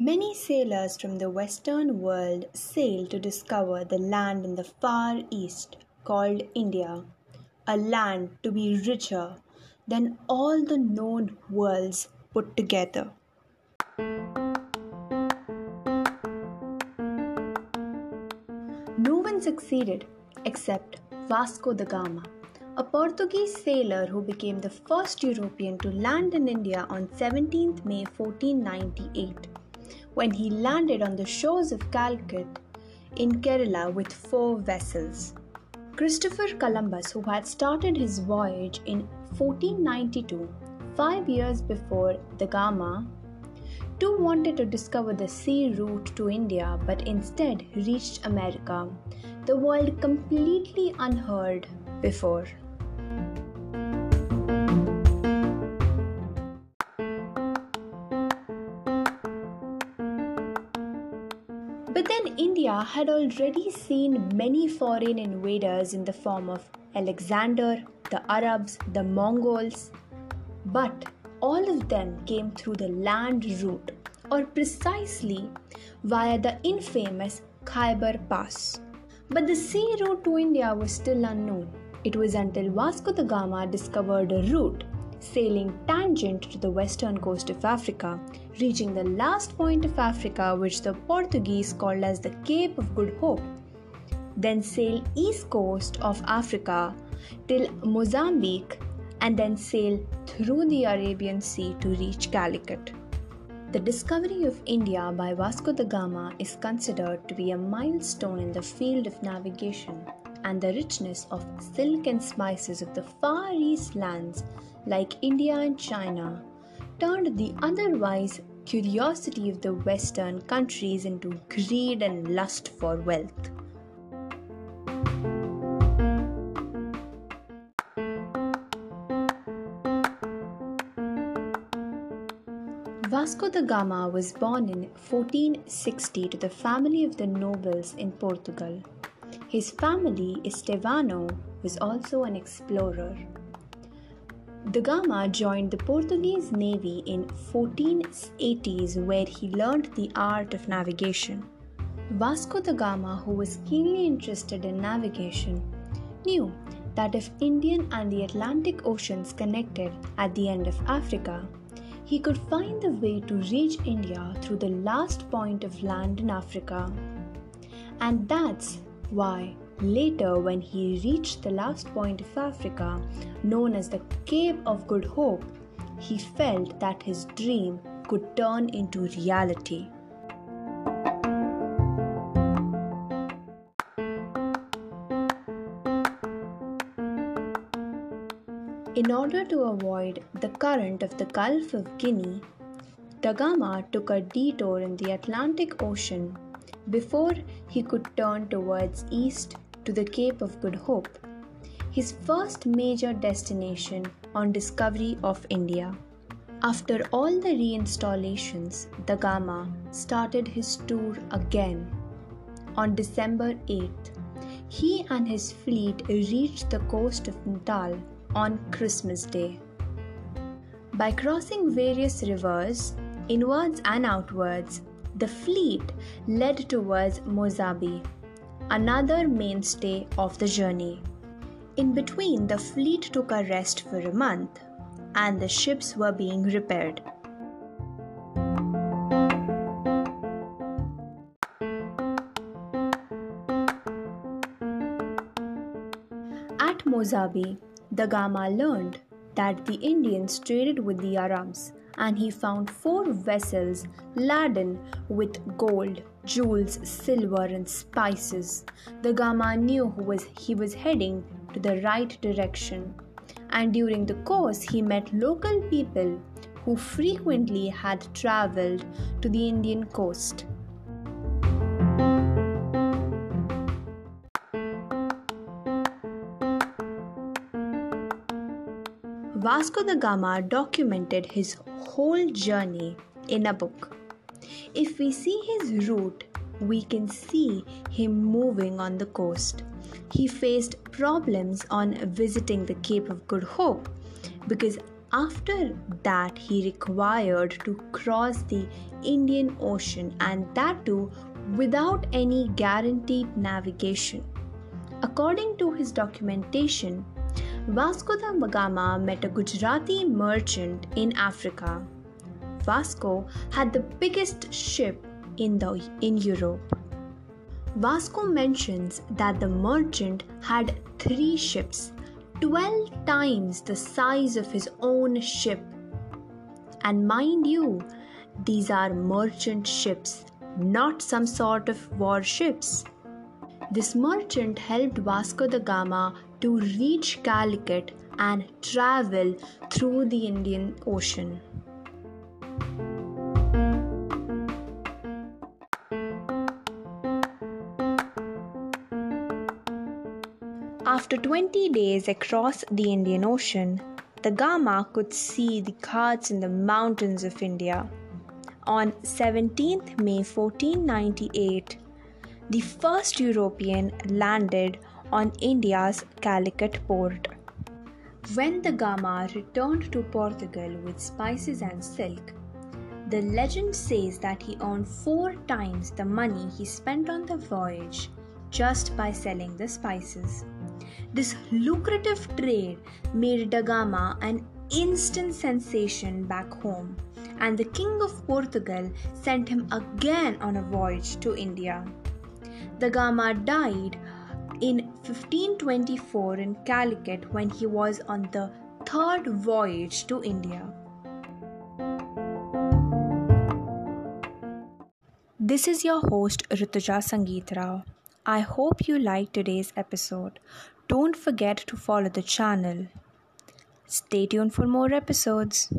Many sailors from the Western world sailed to discover the land in the far east called India, a land to be richer than all the known worlds put together. No one succeeded except Vasco da Gama, a Portuguese sailor who became the first European to land in India on 17th May 1498 when he landed on the shores of Calicut in Kerala with four vessels. Christopher Columbus, who had started his voyage in 1492, five years before da Gama, too wanted to discover the sea route to India but instead reached America, the world completely unheard before. India had already seen many foreign invaders in the form of Alexander, the Arabs, the Mongols. But all of them came through the land route, or precisely via the infamous Khyber Pass. But the sea route to India was still unknown. It was until Vasco da Gama discovered a route sailing tangent to the western coast of Africa, reaching the last point of Africa, which the Portuguese called as the Cape of Good Hope. Then sail east coast of Africa till Mozambique and then sail through the Arabian Sea to reach Calicut. The discovery of India by Vasco da Gama is considered to be a milestone in the field of navigation, and the richness of silk and spices of the Far East lands like India and China, turned the otherwise curiosity of the Western countries into greed and lust for wealth. Vasco da Gama was born in 1460 to the family of the nobles in Portugal. His family, Estevano, was also an explorer. Da Gama joined the Portuguese Navy in 1480s where he learned the art of navigation. Vasco da Gama, who was keenly interested in navigation, knew that if Indian and the Atlantic Oceans connected at the end of Africa, he could find the way to reach India through the last point of land in Africa. And that's why Later, when he reached the last point of Africa, known as the Cape of Good Hope, he felt that his dream could turn into reality. In order to avoid the current of the Gulf of Guinea, Da Gama took a detour in the Atlantic Ocean before he could turn towards east to the Cape of Good Hope, his first major destination on discovery of India. After all the reinstallations, Da Gama started his tour again. On December 8th, he and his fleet reached the coast of Natal on Christmas Day. By crossing various rivers, inwards and outwards, the fleet led towards Mozambique another mainstay of the journey. In between, the fleet took a rest for a month and the ships were being repaired. At Mozambique, Da Gama learned that the Indians traded with the Arabs and he found four vessels laden with gold, jewels, silver, and spices. Da Gama knew was, he was heading to the right direction, and during the course, he met local people who frequently had traveled to the Indian coast. Vasco da Gama documented his whole journey in a book. If we see his route, we can see him moving on the coast. He faced problems on visiting the Cape of Good Hope because After that, he required to cross the Indian Ocean and that too without any guaranteed navigation. According to his documentation, Vasco da Gama met a Gujarati merchant in Africa. Vasco had the biggest ship in, the, in Europe. Vasco mentions that the merchant had three ships, 12 times the size of his own ship. And mind you, these are merchant ships, not some sort of warships. This merchant helped Vasco da Gama to reach Calicut and travel through the Indian Ocean. After 20 days across the Indian Ocean, da Gama could see the Ghats in the mountains of India. On 17th May 1498, the first European landed on India's Calicut port. When da Gama returned to Portugal with spices and silk, the legend says that he earned four times the money he spent on the voyage just by selling the spices. This lucrative trade made Da Gama an instant sensation back home, and the King of Portugal sent him again on a voyage to India. Da Gama died in 1524 in Calicut when he was on the third voyage to India. This is your host Rituja Sangeet Rao. I hope you liked today's episode. Don't forget to follow the channel. Stay tuned for more episodes.